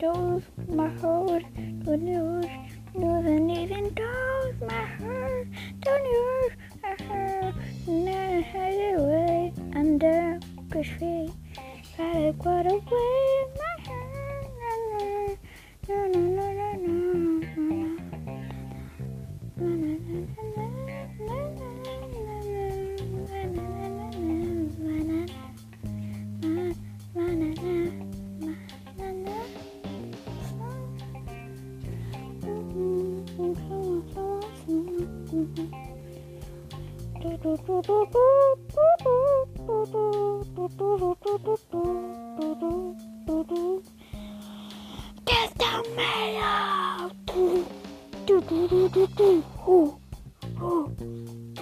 Those my heart, the news, doesn't even told my heart, the news, I heard, now hide away under the tree, gotta quite away Get the mail! Uh, uh.